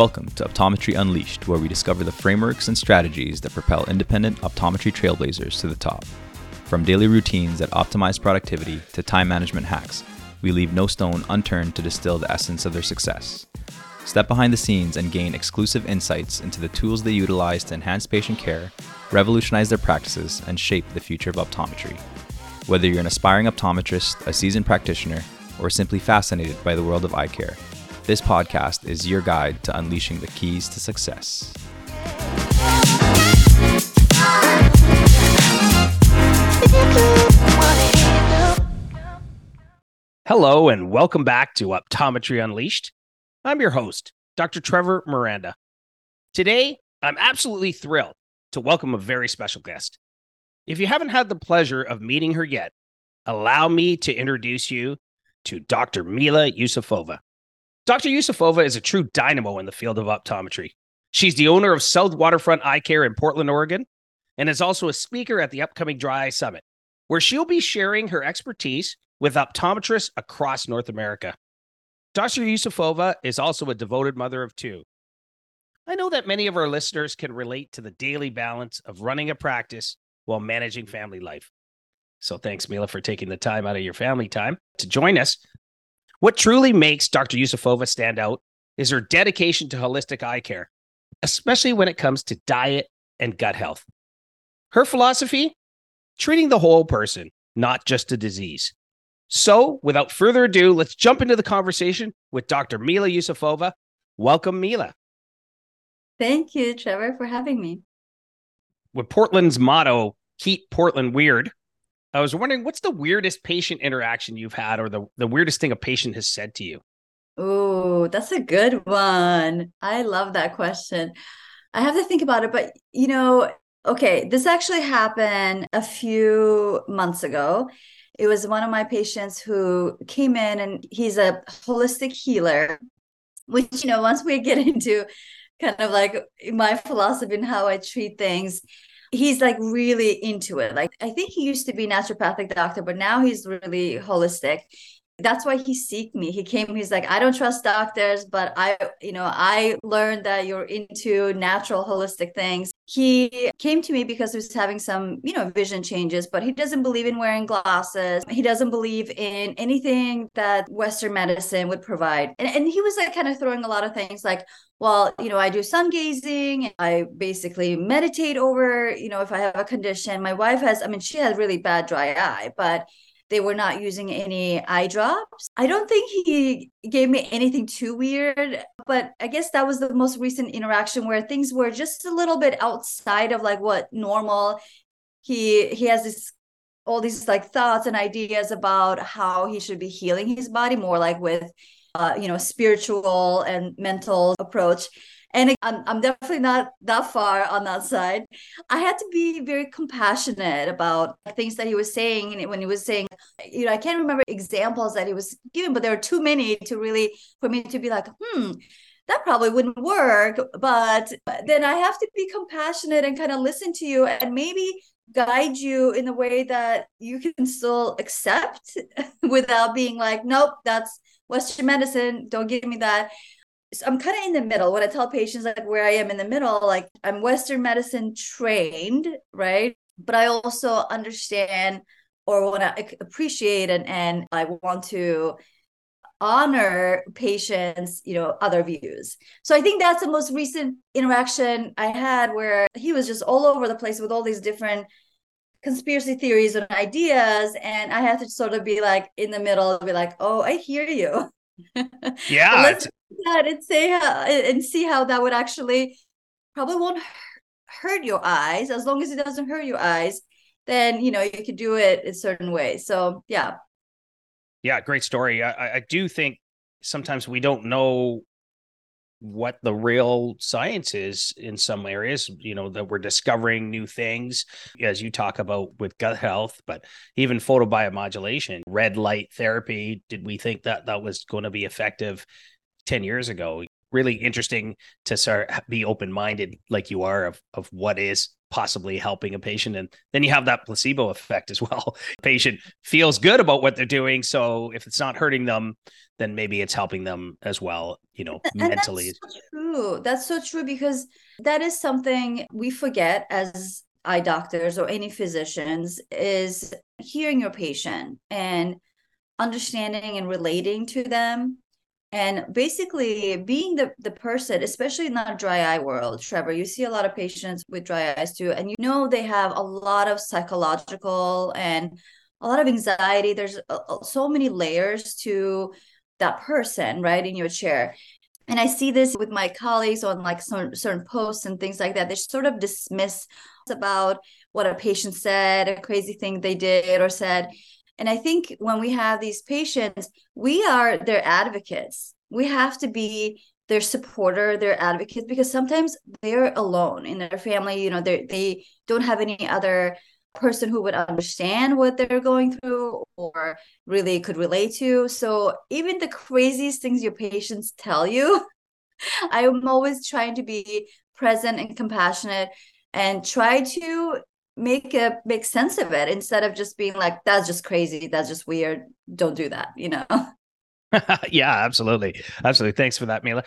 Welcome to Optometry Unleashed, where we discover the frameworks and strategies that propel independent optometry trailblazers to the top. From daily routines that optimize productivity to time management hacks, we leave no stone unturned to distill the essence of their success. Step behind the scenes and gain exclusive insights into the tools they utilize to enhance patient care, revolutionize their practices, and shape the future of optometry. Whether you're an aspiring optometrist, a seasoned practitioner, or simply fascinated by the world of eye care, this podcast is your guide to unleashing the keys to success. Hello, and welcome back to Optometry Unleashed. I'm your host, Dr. Trevor Miranda. Today, I'm absolutely thrilled to welcome a very special guest. If you haven't had the pleasure of meeting her yet, allow me to introduce you to Dr. Mila Ioussifova. Dr. Ioussifova is a true dynamo in the field of optometry. She's the owner of South Waterfront Eye Care in Portland, Oregon, and is also a speaker at the upcoming Dry Eye Summit, where she'll be sharing her expertise with optometrists across North America. Dr. Ioussifova is also a devoted mother of two. I know that many of our listeners can relate to the daily balance of running a practice while managing family life. So thanks, Mila, for taking the time out of your family time to join us what truly makes Dr. Ioussifova stand out is her dedication to holistic eye care, especially when it comes to diet and gut health. Her philosophy treating the whole person, not just a disease. So, without further ado, let's jump into the conversation with Dr. Mila Ioussifova. Welcome, Mila. Thank you, Trevor, for having me. With Portland's motto, keep Portland weird, I was wondering what's the weirdest patient interaction you've had or the, the weirdest thing a patient has said to you? Oh, that's a good one. I love that question. I have to think about it, but you know, okay, this actually happened a few months ago. It was one of my patients who came in and he's a holistic healer, which, you know, once we get into kind of like my philosophy and how I treat things, he's like really into it. Like I think he used to be a naturopathic doctor, but now he's really holistic. That's why he seek me. He came, he's like, I don't trust doctors, but I, you know, I learned that you're into natural holistic things. He came to me because he was having some, you know, vision changes, but he doesn't believe in wearing glasses. He doesn't believe in anything that Western medicine would provide. And, and he was like kind of throwing a lot of things like, well, you know, I do sun gazing. I basically meditate over, you know, if I have a condition. My wife has, I mean, she has really bad dry eye, but they were not using any eye drops. I don't think he gave me anything too weird, but I guess that was the most recent interaction where things were just a little bit outside of like what normal. He he has this all these like thoughts and ideas about how he should be healing his body more like with uh, you know spiritual and mental approach. And I'm, I'm definitely not that far on that side. I had to be very compassionate about things that he was saying when he was saying you know i can't remember examples that he was giving but there are too many to really for me to be like hmm that probably wouldn't work. But then i have to be compassionate and kind of listen to you and maybe guide you in a way that you can still accept without being like nope that's Western medicine, don't give me that. So I'm kind of in the middle. When I tell patients like where I am in the middle, like I'm Western medicine trained, right? But I also understand or want to appreciate and, and I want to honor patients you know other views so i think that's the most recent interaction i had where he was just all over the place with all these different conspiracy theories and ideas and i have to sort of be like in the middle be like oh i hear you. Yeah let's that and say how and see how that would actually probably won't hurt your eyes. As long as it doesn't hurt your eyes then you know you could do it a certain way so yeah. Yeah great story. I, I do think sometimes we don't know what the real science is in some areas you know that we're discovering new things as you talk about with gut health but even photobiomodulation red light therapy did we think that that was going to be effective 10 years ago? Really interesting to start be open minded like you are of of what is possibly helping a patient. And then you have that placebo effect as well. patient feels good about what they're doing. So if it's not hurting them, then maybe it's helping them as well, you know, and mentally. That's so true. That's so true because that is something we forget as eye doctors or any physicians is hearing your patient and understanding and relating to them and basically being the, the person especially in the dry eye world trevor you see a lot of patients with dry eyes too and you know they have a lot of psychological and a lot of anxiety. There's so many layers to that person right in your chair. And i see this with my colleagues on like some certain posts and things like that. They sort of dismiss about what a patient said a crazy thing they did or said and I think when we have these patients, we are their advocates. We have to be their supporter, their advocates, because sometimes they're alone in their family. You know, they they don't have any other person who would understand what they're going through or really could relate to. So even the craziest things your patients tell you, I'm always trying to be present and compassionate and try to make a make sense of it instead of just being like that's just crazy. That's just weird. Don't do that you know? Yeah absolutely. Absolutely. Thanks for that mila.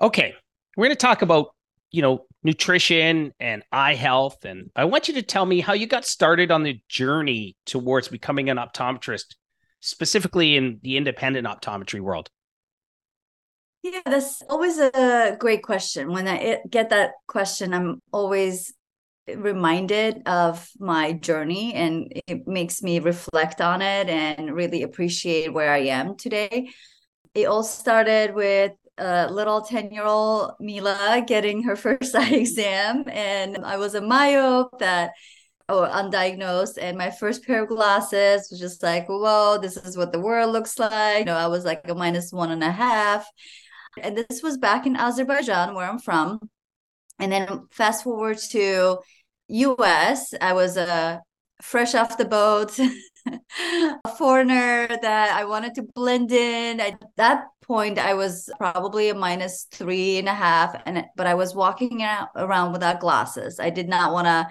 Okay. We're going to talk about you know nutrition and eye health and i want you to tell me how you got started on the journey towards becoming an optometrist specifically in the independent optometry world. Yeah that's always a great question. When i get that question i'm always reminded of my journey and it makes me reflect on it and really appreciate where I am today. It all started with a little 10 year old Mila getting her first eye exam. And I was a myope that or undiagnosed and my first pair of glasses was just like whoa this is what the world looks like you know i was like a minus one and a half and this was back in azerbaijan where i'm from and then fast forward to us i was a uh, fresh off the boat a foreigner that i wanted to blend in at that point i was probably a minus three and a half and but i was walking around without glasses i did not want to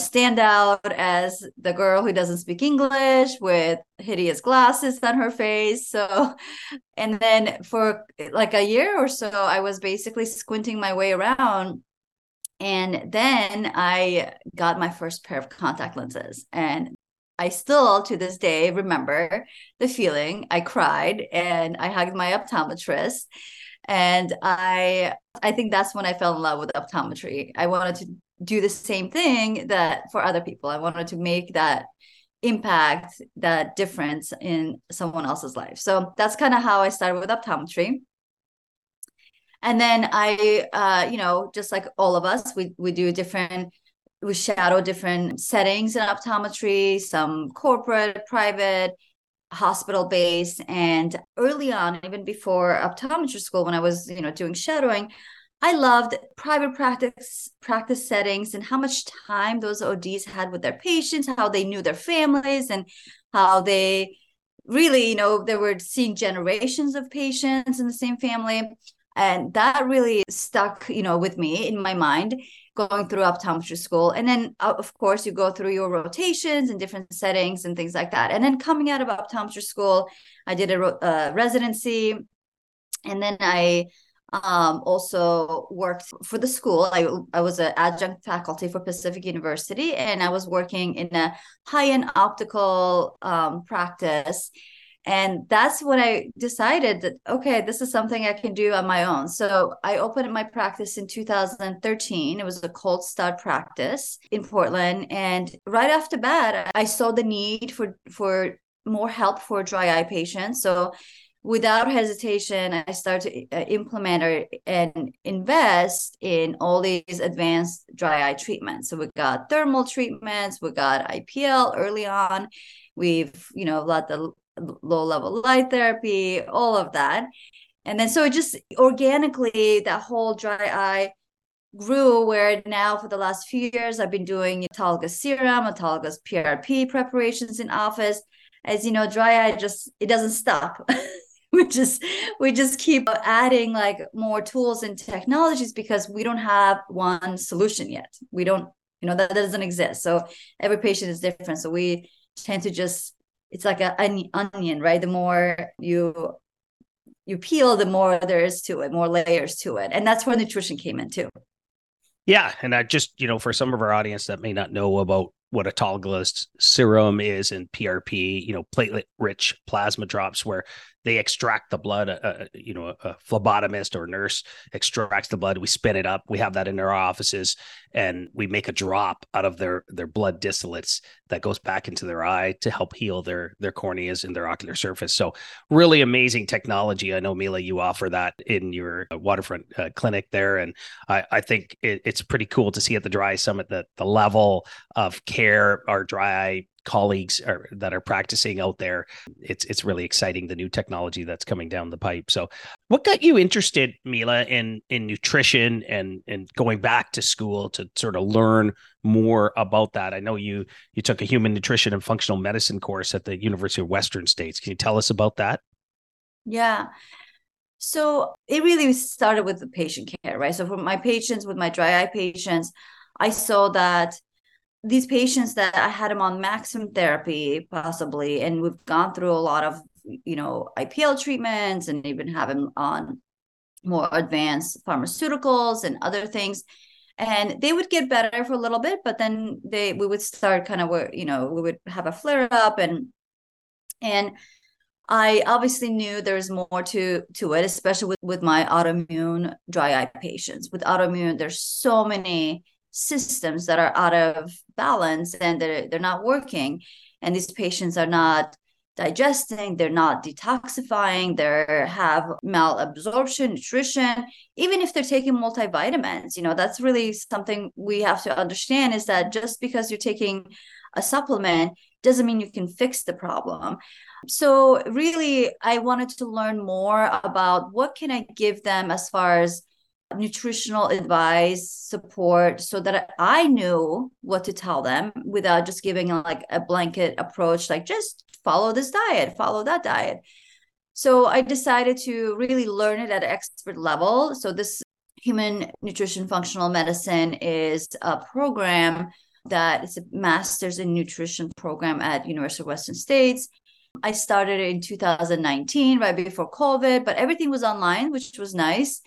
stand out as the girl who doesn't speak English with hideous glasses on her face. So, and then for like a year or so, I was basically squinting my way around and then I got my first pair of contact lenses. And I still to this day remember the feeling. I cried and I hugged my optometrist. And I I think that's when I fell in love with optometry. I wanted to do the same thing that for other people. I wanted to make that impact, that difference in someone else's life. So that's kind of how I started with optometry and then i uh, you know just like all of us we we do different we shadow different settings in optometry some corporate private hospital based and early on even before optometry school when i was you know doing shadowing i loved private practice practice settings and how much time those ods had with their patients how they knew their families and how they really you know they were seeing generations of patients in the same family and that really stuck you know with me in my mind going through optometry school. And then uh, of course you go through your rotations and different settings and things like that. And then coming out of optometry school i did a uh, residency. And then i um, also worked for the school. I, I was an adjunct faculty for Pacific University, and I was working in a high end optical um, practice and that's when i decided that okay this is something i can do on my own. So i opened my practice in 2013 it was a cold start practice in portland. And right off the bat i saw the need for for more help for dry eye patients. So without hesitation i started to uh, implement and invest in all these advanced dry eye treatments. So we got thermal treatments we got ipl early on. We've you know a let the low level light therapy, all of that. And then so it just organically that whole dry eye grew where now for the last few years I've been doing autologous serum, autologous PRP preparations in office. As you know, dry eye just it doesn't stop. we just we just keep adding like more tools and technologies because we don't have one solution yet. We don't You know, that, that doesn't exist. So every patient is different. So we tend to just, it's like an onion, right? The more you you peel, the more there is to it, more layers to it. And that's where nutrition came in too. Yeah. And I just, you know, for some of our audience that may not know about what autologous serum is and PRP, you know, platelet rich plasma drops where they extract the blood. Uh, uh, you know, a, phlebotomist or nurse extracts the blood. We spin it up. We have that in our offices, and we make a drop out of their their blood distillates that goes back into their eye to help heal their their corneas and their ocular surface. So, really amazing technology. I know Mila, you offer that in your uh, waterfront uh, clinic there, and I, I think it, it's pretty cool to see at the Dry Summit that the level of care our dry eye colleagues are, that are practicing out there. It's it's really exciting the new technology that's coming down the pipe. So, what got you interested, Mila, in in nutrition and and going back to school to sort of learn more about that? I know you you took a human nutrition and functional medicine course at the University of Western States. Can you tell us about that? Yeah. So it really started with the patient care, right? So for my patients, with my dry eye patients, I saw that these patients that I had them on maximum therapy, possibly, and we've gone through a lot of, you know, IPL treatments and even have them on more advanced pharmaceuticals and other things. And they would get better for a little bit, but then they we would start kind of where, you know, we would have a flare up and and I obviously knew there's more to to it, especially with, with my autoimmune dry eye patients. With autoimmune, there's so many systems that are out of balance and they're, they're not working. And these patients are not digesting they're not detoxifying they have malabsorption nutrition. Even if they're taking multivitamins you know that's really something we have to understand is that just because you're taking a supplement doesn't mean you can fix the problem. So really i wanted to learn more about what can i give them as far as nutritional advice support so that i knew what to tell them without just giving like a blanket approach like just follow this diet follow that diet. So i decided to really learn it at expert level. So this human nutrition functional medicine is a program that is a master's in nutrition program at university of western states. I started in 2019 right before covid but everything was online which was nice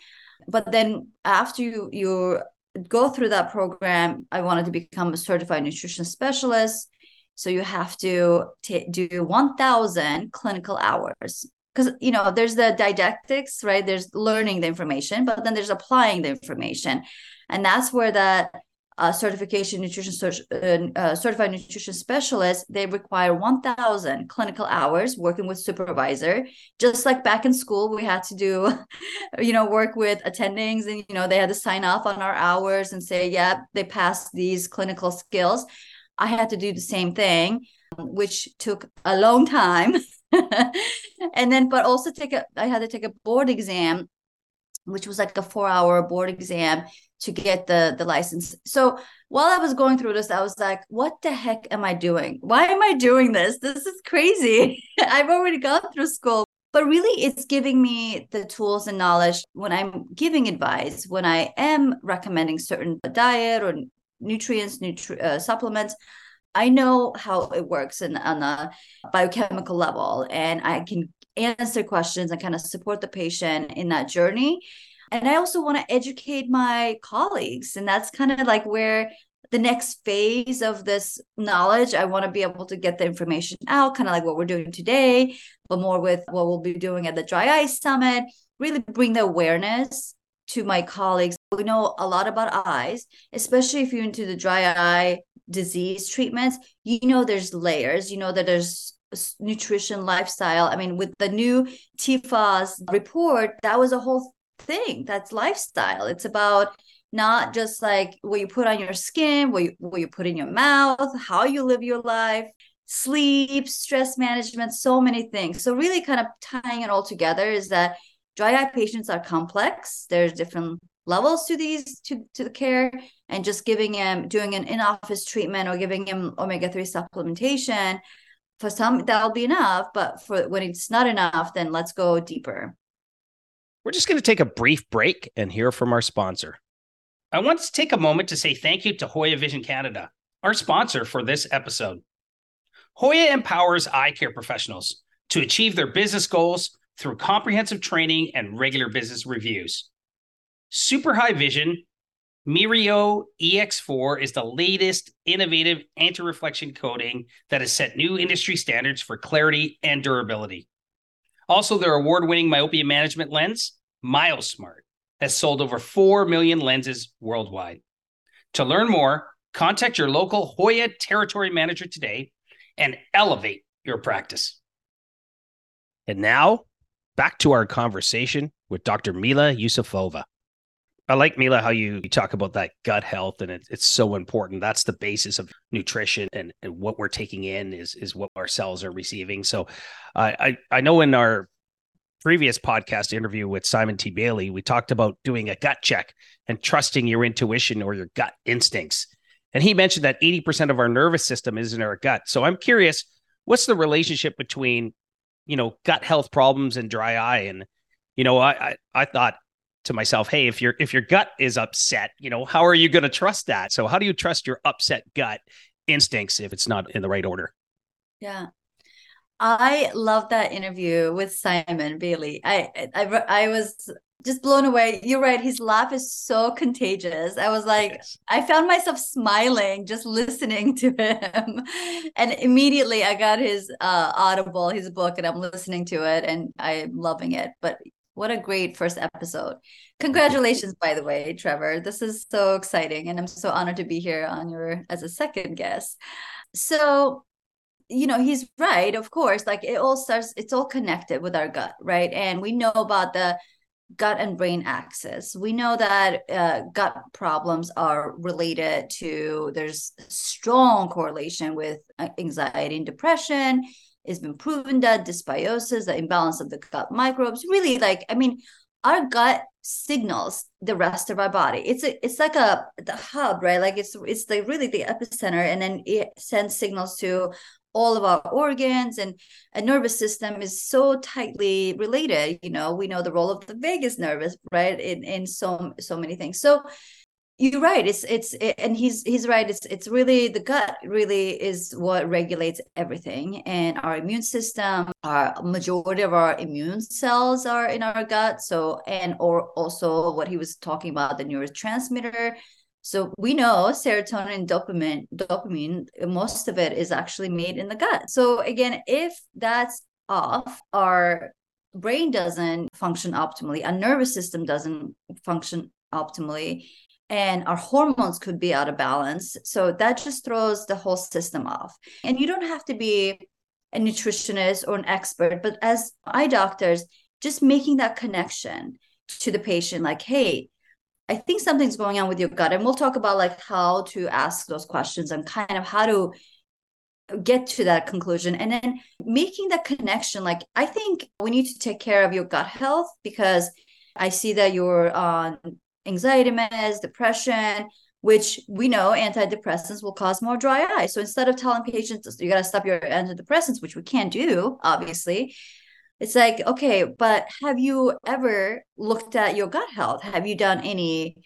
but then after you you go through that program i wanted to become a certified nutrition specialist. So you have to t- do 1000 clinical hours. Because you know there's the didactics right? There's learning the information but then there's applying the information. And that's where that uh, certification nutrition uh, uh, certified nutrition specialist they require 1000 clinical hours working with supervisor. Just like back in school we had to do you know work with attendings and you know they had to sign off on our hours and say yeah they passed these clinical skills. I had to do the same thing which took a long time. And then but also take a i had to take a board exam which was like a four hour board exam to get the the license. So while i was going through this i was like what the heck am i doing? Why am i doing this? This is crazy. I've already gone through school. But really it's giving me the tools and knowledge when i'm giving advice when i am recommending certain diet or nutrients nutri- uh, supplements i know how it works in, on a biochemical level and i can answer questions and kind of support the patient in that journey. And I also want to educate my colleagues. And that's kind of like where the next phase of this knowledge, I want to be able to get the information out, kind of like what we're doing today, but more with what we'll be doing at the Dry Eye Summit, really bring the awareness to my colleagues. We know a lot about eyes, especially if you're into the dry eye disease treatments. You know, there's layers, you know, that there's nutrition lifestyle. I mean, with the new TFOS report, that was a whole thing. That's lifestyle. It's about not just like what you put on your skin, what you, what you put in your mouth, how you live your life, sleep, stress management, so many things. So really kind of tying it all together is that dry eye patients are complex. There's different levels to these to, to the care and just giving him doing an in-office treatment or giving him omega-3 supplementation for some that'll be enough but for when it's not enough then let's go deeper we're just going to take a brief break and hear from our sponsor I want to take a moment to say thank you to Hoya Vision Canada, our sponsor for this episode. Hoya empowers eye care professionals to achieve their business goals through comprehensive training and regular business reviews. Super High Vision Meiryo EX4 is the latest innovative anti reflection coating that has set new industry standards for clarity and durability. Also, their award winning myopia management lens, MiYOSMART, has sold over 4 million lenses worldwide. To learn more, contact your local Hoya territory manager today and elevate your practice. And now, back to our conversation with Dr. Mila Ioussifova. I like Mila how you, you talk about that gut health and it, it's so important. That's the basis of nutrition and, and what we're taking in is is what our cells are receiving. So I I, know in our previous podcast interview with Simon T. Bailey, we talked about doing a gut check and trusting your intuition or your gut instincts. And he mentioned that 80% of our nervous system is in our gut. So I'm curious, what's the relationship between, you know, gut health problems and dry eye? And, you know, I, I, I thought to myself, hey, if your if your gut is upset, you know, how are you going to trust that? So how do you trust your upset gut instincts if it's not in the right order? Yeah. I love that interview with Simon Bailey. I, I I was just blown away. You're right. His laugh is so contagious. I was like, yes. I found myself smiling just listening to him. and immediately I got his uh, Audible, his book, and I'm listening to it and I'm loving it. But what a great first episode. Congratulations, by the way, Trevor. This is so exciting. And I'm so honored to be here on your as a second guest. So, you know, he's right, of course. Like it all starts, it's all connected with our gut, right? And we know about the gut and brain axis. We know that uh, gut problems are related to, there's strong correlation with uh, anxiety and depression it's been proven that dysbiosis, the imbalance of the gut microbes, really like, I mean, our gut signals the rest of our body. It's a, it's like a the hub, right? Like it's it's like really the epicenter, and then it sends signals to all of our organs and a nervous system is so tightly related you know we know the role of the vagus nervous right in in so so many things so you're right it's it's it, and he's he's right it's it's really the gut really is what regulates everything and our immune system. Our majority of our immune cells are in our gut so and or also what he was talking about the neurotransmitter. So we know serotonin dopamine dopamine most of it is actually made in the gut. So again if that's off our brain doesn't function optimally our nervous system doesn't function optimally and our hormones could be out of balance. So that just throws the whole system off. And you don't have to be a nutritionist or an expert, but as eye doctors, just making that connection to the patient, like, hey, I think something's going on with your gut. And we'll talk about like how to ask those questions and kind of how to get to that conclusion and then making that connection like i think we need to take care of your gut health because i see that you're on anxiety meds, depression, which we know antidepressants will cause more dry eye. So instead of telling patients you got to stop your antidepressants, which we can't do, obviously, it's like, okay, but have you ever looked at your gut health? Have you done any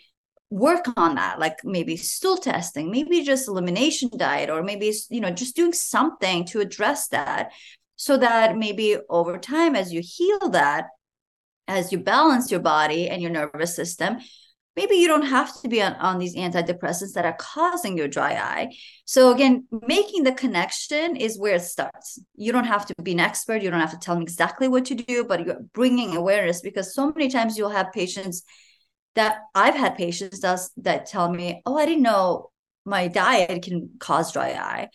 work on that? Like maybe stool testing, maybe just elimination diet, or maybe, you know, just doing something to address that so that maybe over time, as you heal that, as you balance your body and your nervous system, maybe you don't have to be on, on these antidepressants that are causing your dry eye. So again, making the connection is where it starts. You don't have to be an expert. You don't have to tell them exactly what to do, but you're bringing awareness because so many times you'll have patients that I've had patients that, that tell me, oh, I didn't know my diet can cause dry eye.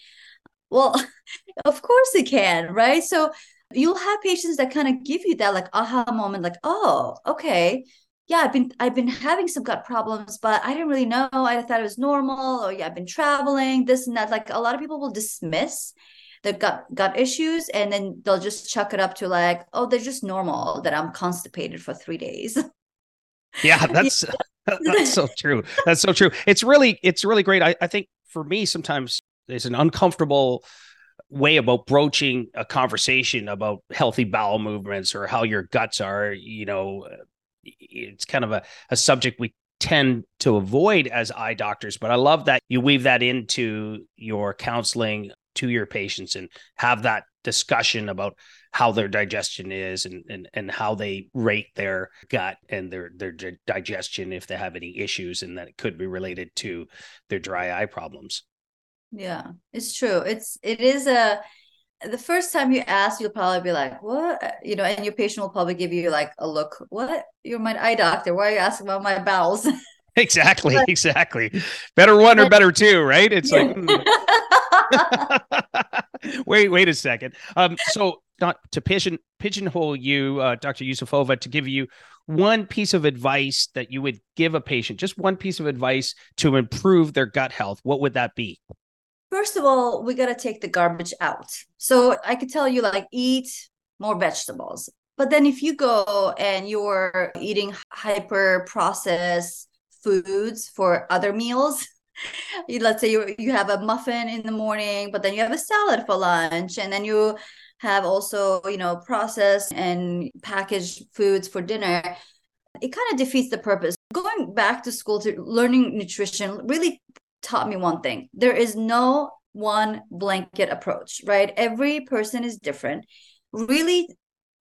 Well, of course it can, right? So you'll have patients that kind of give you that like aha moment, like, oh, okay yeah, I've been I've been having some gut problems, but I didn't really know. I thought it was normal, or yeah, I've been traveling, this and that. Like a lot of people will dismiss the gut gut issues and then they'll just chuck it up to like, oh, they're just normal that I'm constipated for three days. Yeah, that's that's so true. That's so true. It's really it's really great. I, I think for me sometimes there's an uncomfortable way about broaching a conversation about healthy bowel movements or how your guts are, you know, it's kind of a, a subject we tend to avoid as eye doctors. But I love that you weave that into your counseling to your patients and have that discussion about how their digestion is and, and and how they rate their gut and their their digestion if they have any issues and that it could be related to their dry eye problems yeah it's true it's it is a the first time you ask you'll probably be like what you know and your patient will probably give you like a look what you're my eye doctor why are you asking about my bowels exactly but, exactly better one or better two right it's yeah. like mm. wait wait a second um so not to pigeon pigeonhole you, uh, Dr. Ioussifova, to give you one piece of advice that you would give a patient, just one piece of advice to improve their gut health, what would that be? First of all, we got to take the garbage out. So I could tell you, like, eat more vegetables. But then if you go and you're eating hyper processed foods for other meals, let's say you you have a muffin in the morning, but then you have a salad for lunch, and then you have also, you know, processed and packaged foods for dinner, it kind of defeats the purpose. Going back to school to learning nutrition really taught me one thing there is no one blanket approach, right? Every person is different. Really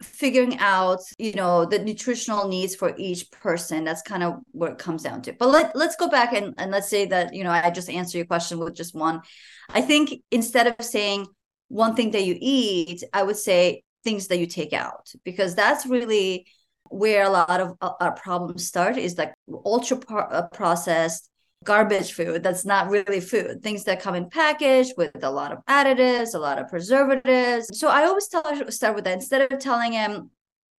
figuring out you know the nutritional needs for each person that's kind of what it comes down to but let, let's go back and, and let's say that you know i just answer your question with just one i think instead of saying one thing that you eat, I would say things that you take out because that's really where a lot of uh, our problems start is like ultra uh, processed garbage food that's not really food. Things that come in package with a lot of additives a lot of preservatives. So i always tell start with that. Instead of telling him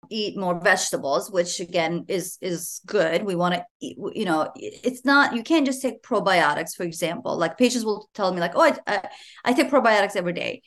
eat more vegetables which again is is good. We want to eat you know it's not you can't just take probiotics for example. Like patients will tell me like oh I, I, I take probiotics every day.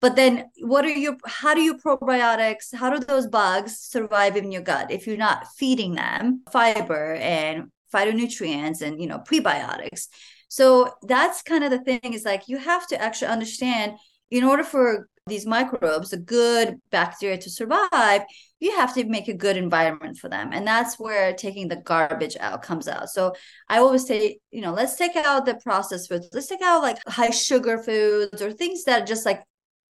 But then what are your how do you probiotics how do those bugs survive in your gut if you're not feeding them? Fiber and phytonutrients and you know prebiotics. So that's kind of the thing is like you have to actually understand in order for these microbes a good bacteria to survive you have to make a good environment for them. And that's where taking the garbage out comes out. So i always say you know let's take out the processed foods. Let's take out like high sugar foods or things that just like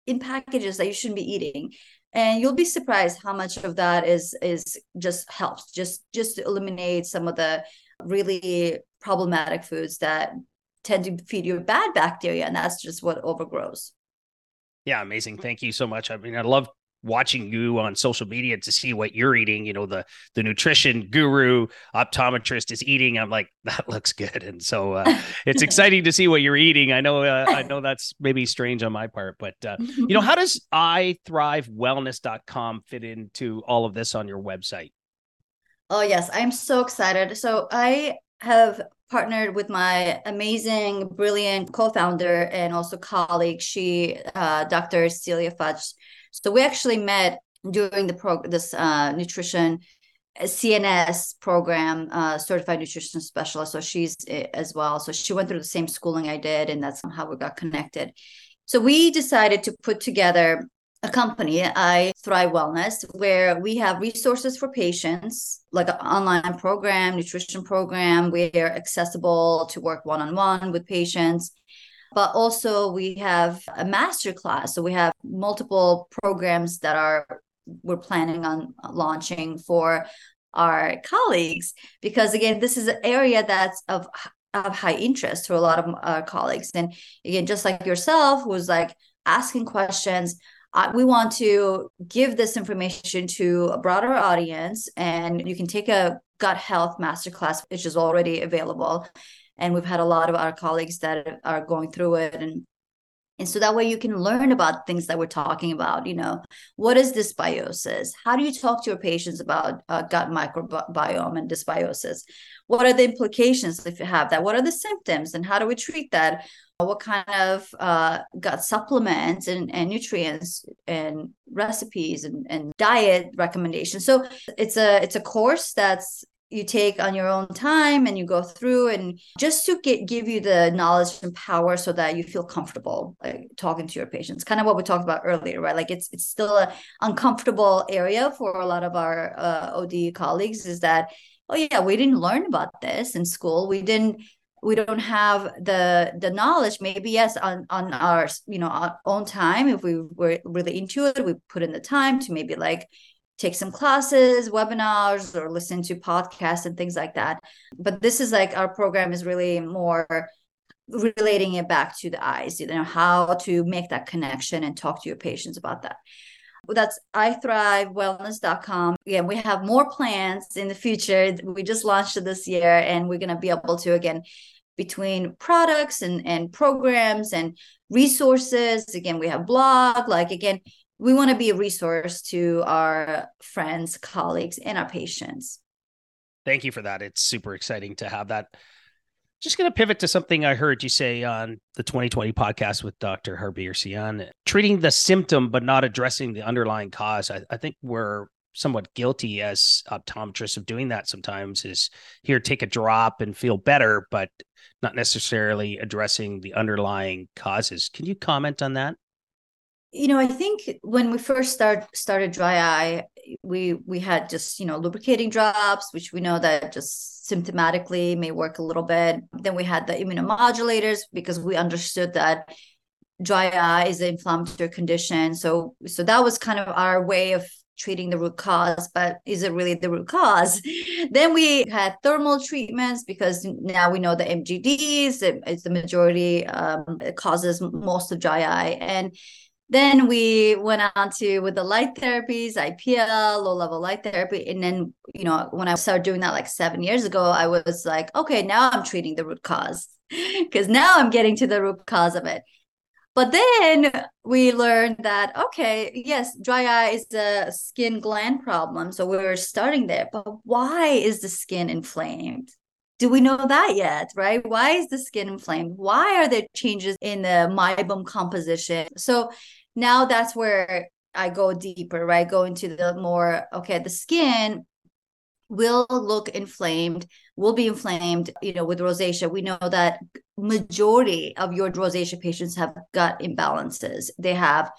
in packages that you shouldn't be eating and you'll be surprised how much of that is is just helps just just to eliminate some of the really problematic foods that tend to feed you bad bacteria and that's just what overgrows. Yeah amazing. Thank you so much. I mean i love watching you on social media to see what you're eating you know the the nutrition guru optometrist is eating. I'm like that looks good. And so uh, it's exciting to see what you're eating. I know uh, i know that's maybe strange on my part but uh, you know how does i thrive wellness.com fit into all of this on your website? Oh yes. I'm so excited. So i have partnered with my amazing brilliant co-founder and also colleague. She uh, dr celia fudge so we actually met during the pro this uh, nutrition uh, CNS program, uh, certified nutrition specialist. So she's eh, as well. So she went through the same schooling I did, and that's how we got connected. So we decided to put together a company, I Thrive Wellness, where we have resources for patients, like an online program, nutrition program. We are accessible to work one on one with patients but also we have a master class. So we have multiple programs that are we're planning on launching for our colleagues because again this is an area that's of of high interest to a lot of our colleagues and again just like yourself who's like asking questions uh, we want to give this information to a broader audience and you can take a gut health masterclass which is already available and we've had a lot of our colleagues that are going through it. And and so that way you can learn about things that we're talking about you know. What is dysbiosis? How do you talk to your patients about uh, gut microbiome and dysbiosis? What are the implications if you have that? What are the symptoms and how do we treat that? What kind of uh, gut supplements and, and nutrients and recipes and, and diet recommendations? So it's a it's a course that's you take on your own time and you go through and just to get give you the knowledge and power so that you feel comfortable like, talking to your patients kind of what we talked about earlier right? Like it's it's still an uncomfortable area for a lot of our uh, od colleagues is that oh yeah we didn't learn about this in school. We didn't we don't have the the knowledge. Maybe yes on on our you know our own time if we were really into it we put in the time to maybe like take some classes webinars or listen to podcasts and things like that but this is like our program is really more relating it back to the eyes you know how to make that connection and talk to your patients about that that's ithrivewellness.com. Again, we have more plans in the future. We just launched it this year and we're going to be able to, again, between products and, and programs and resources. Again, we have blog, like, again, we want to be a resource to our friends, colleagues, and our patients. Thank you for that. It's super exciting to have that just going to pivot to something I heard you say on the 2020 podcast with Dr. Harbir Sian, treating the symptom but not addressing the underlying cause. I, I, think we're somewhat guilty as optometrists of doing that sometimes is here, take a drop and feel better, but not necessarily addressing the underlying causes. Can you comment on that? You know, I think when we first start started dry eye, we we had just you know lubricating drops, which we know that just symptomatically may work a little bit. Then we had the immunomodulators because we understood that dry eye is an inflammatory condition. So so that was kind of our way of treating the root cause, but is it really the root cause? then we had thermal treatments because now we know the MGDs, it's the majority um, it causes most of dry eye. And then we went on to with the light therapies, IPL, low level light therapy. And then, you know, when I started doing that like seven years ago, I was like, okay, now I'm treating the root cause because now I'm getting to the root cause of it. But then we learned that, okay, yes, dry eye is a skin gland problem. So we are starting there. But why is the skin inflamed? Do we know that yet? Right? Why is the skin inflamed? Why are there changes in the meibum composition? So now that's where I go deeper, right? Go into the more, okay, the skin will look inflamed, will be inflamed, you know, with rosacea. We know that majority of your rosacea patients have gut imbalances. They have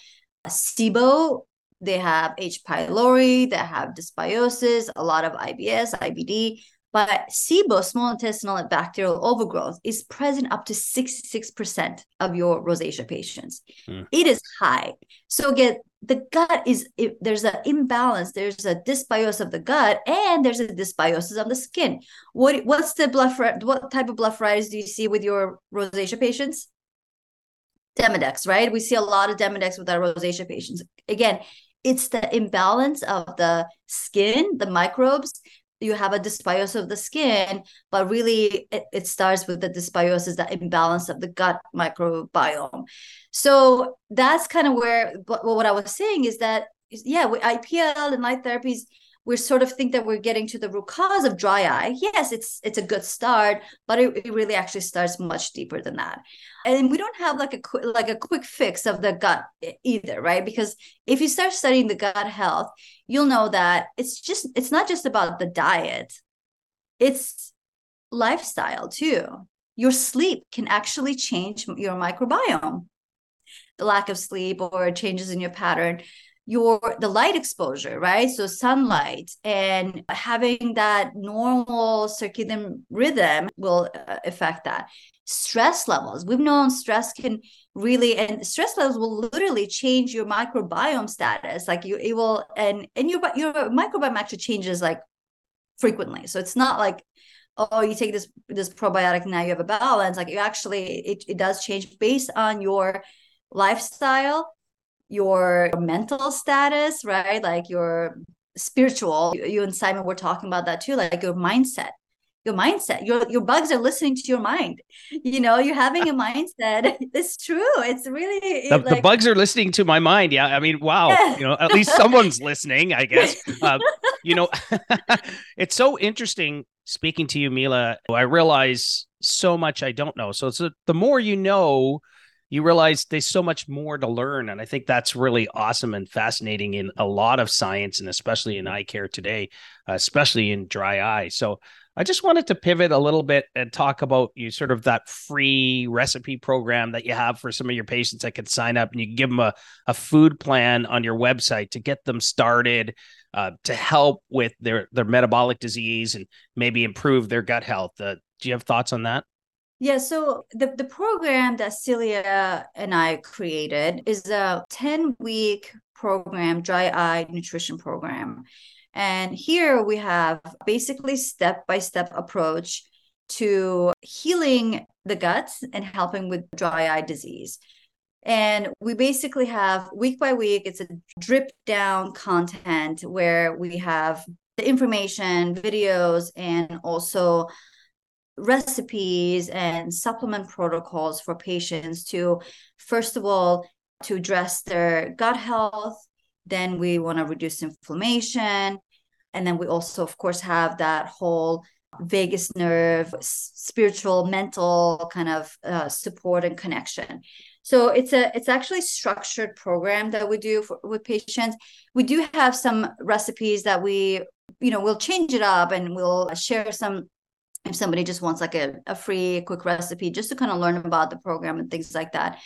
SIBO, they have H. pylori, they have dysbiosis, a lot of IBS, IBD, but SIBO, small intestinal and bacterial overgrowth, is present up to 66% of your rosacea patients. Mm. It is high. So get the gut is if there's an imbalance, there's a dysbiosis of the gut, and there's a dysbiosis of the skin. What what's the blood what type of blepharitis do you see with your rosacea patients? Demodex, right? We see a lot of Demodex with our rosacea patients. Again, it's the imbalance of the skin, the microbes you have a dysbiosis of the skin, but really it, it starts with the dysbiosis, the imbalance of the gut microbiome. So that's kind of where what I was saying is that yeah, with IPL and light therapies, we sort of think that we're getting to the root cause of dry eye. Yes, it's it's a good start, but it, it really actually starts much deeper than that. And we don't have like a quick like a quick fix of the gut either, right? Because if you start studying the gut health, you'll know that it's just it's not just about the diet. It's lifestyle too. Your sleep can actually change your microbiome. The lack of sleep or changes in your pattern your the light exposure right? So sunlight and having that normal circadian rhythm will uh, affect that. Stress levels we've known stress can really and stress levels will literally change your microbiome status like you it will and and your your microbiome actually changes like frequently. So it's not like oh you take this this probiotic now you have a balance like you actually it, it does change based on your lifestyle your mental status, right? Like your spiritual. You and Simon were talking about that too, like your mindset. Your mindset, your your bugs are listening to your mind. You know, you're having a mindset. It's true. It's really the, like, the bugs are listening to my mind. Yeah, I mean, wow. Yeah. You know, at least someone's listening. I guess. Uh, you know, it's so interesting speaking to you, Mila. I realize so much I don't know. So, so the more you know, you realize there's so much more to learn. And I think that's really awesome and fascinating in a lot of science and especially in eye care today, especially in dry eye. So I just wanted to pivot a little bit and talk about you sort of that free recipe program that you have for some of your patients that can sign up and you can give them a, a food plan on your website to get them started uh, to help with their, their metabolic disease and maybe improve their gut health. Uh, do you have thoughts on that? Yeah, so the, the program that Celia and I created is a 10 week program, dry eye nutrition program. And here we have basically step by step approach to healing the guts and helping with dry eye disease. And we basically have week by week, it's a drip down content where we have the information, videos, and also recipes and supplement protocols for patients to, first of all, to address their gut health, then we want to reduce inflammation. And then we also, of course, have that whole vagus nerve, spiritual, mental kind of uh, support and connection. So it's a it's actually structured program that we do for, with patients. We do have some recipes that we you know we'll change it up and we'll share some if somebody just wants like a, a free quick recipe just to kind of learn about the program and things like that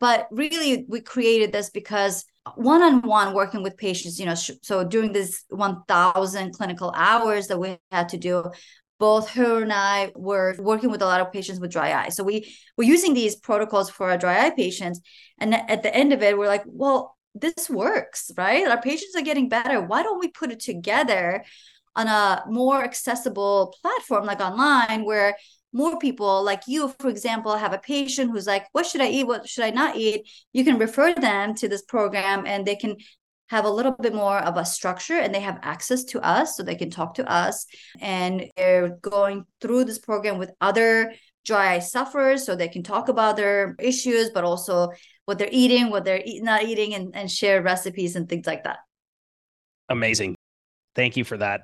but really we created this because one-on-one working with patients you know so during this 1000 clinical hours that we had to do both her and I were working with a lot of patients with dry eye. So we were using these protocols for our dry eye patients. And at the end of it, we're like, well, this works, right? Our patients are getting better. Why don't we put it together on a more accessible platform like online where more people like you for example have a patient who's like what should i eat? What should i not eat? You can refer them to this program and they can have a little bit more of a structure and they have access to us so they can talk to us. And they're going through this program with other dry eye sufferers so they can talk about their issues but also what they're eating what they're eat, not eating and, and share recipes and things like that. Amazing. Thank you for that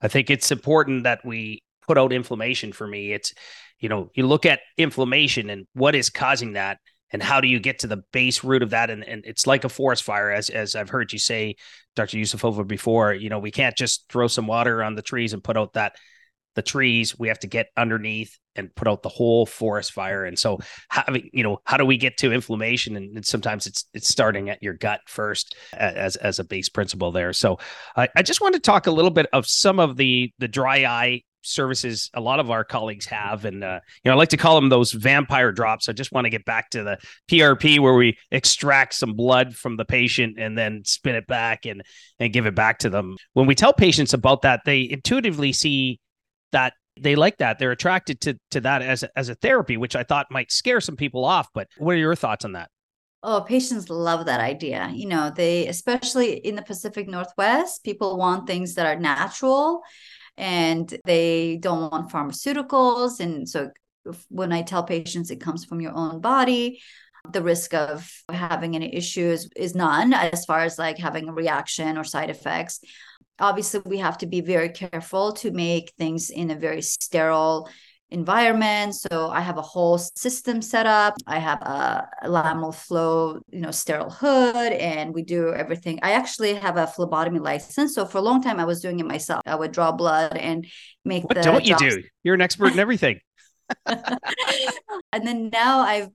I think it's important that we put out inflammation for me. It's, you know, you look at inflammation and what is causing that and how do you get to the base root of that? And, and it's like a forest fire, as, as I've heard you say, Dr. Ioussifova before, you know, we can't just throw some water on the trees and put out that the trees we have to get underneath and put out the whole forest fire. And so having you know how do we get to inflammation? And, sometimes it's it's starting at your gut first as as a base principle there. So uh, i just want to talk a little bit of some of the the dry eye services a lot of our colleagues have. And uh, you know i like to call them those vampire drops. I just want to get back to the prp where we extract some blood from the patient and then spin it back and and give it back to them. When we tell patients about that they intuitively see that they like that. They're attracted to to that as a, as a therapy, which I thought might scare some people off. But what are your thoughts on that? Oh, patients love that idea. You know, they especially in the Pacific Northwest, people want things that are natural and they don't want pharmaceuticals. And so when I tell patients it comes from your own body, the risk of having any issues is none as far as like having a reaction or side effects obviously we have to be very careful to make things in a very sterile environment. So i have a whole system set up. I have a, laminar flow you know sterile hood and we do everything. I actually have a phlebotomy license. So for a long time i was doing it myself. I would draw blood and make what don't you do? you're an expert in everything. And then now i've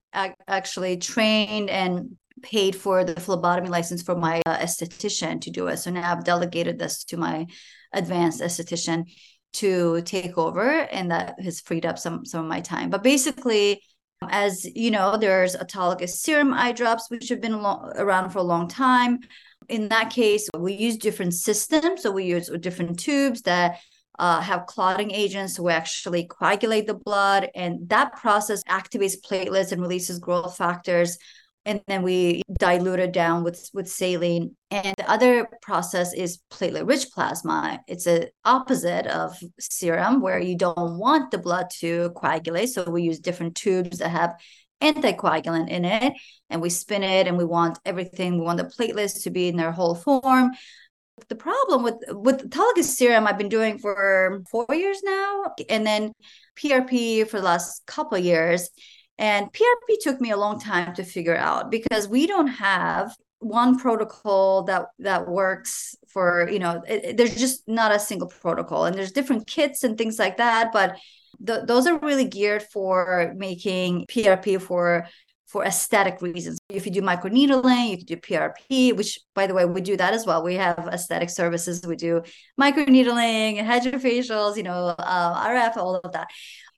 actually trained and paid for the phlebotomy license for my uh, esthetician to do it. So now I've delegated this to my advanced esthetician to take over, and that has freed up some some of my time. But basically, as you know, there's autologous serum eye drops which have been lo- around for a long time. In that case, we use different systems. So we use different tubes that uh, have clotting agents to actually coagulate the blood, and that process activates platelets and releases growth factors and then we dilute it down with with saline. And the other process is platelet rich plasma. It's a opposite of serum where you don't want the blood to coagulate. So we use different tubes that have anticoagulant in it and we spin it and we want everything. We want the platelets to be in their whole form. The problem with with autologous serum I've been doing for four years now, and then PRP for the last couple years And PRP took me a long time to figure out because we don't have one protocol that that works for you know it, it, there's just not a single protocol and there's different kits and things like that but those are really geared for making PRP for for aesthetic reasons. If you do microneedling, you can do PRP, which by the way, we do that as well. We have aesthetic services. We do microneedling, and hydrofacials, you know, uh, RF, all of that.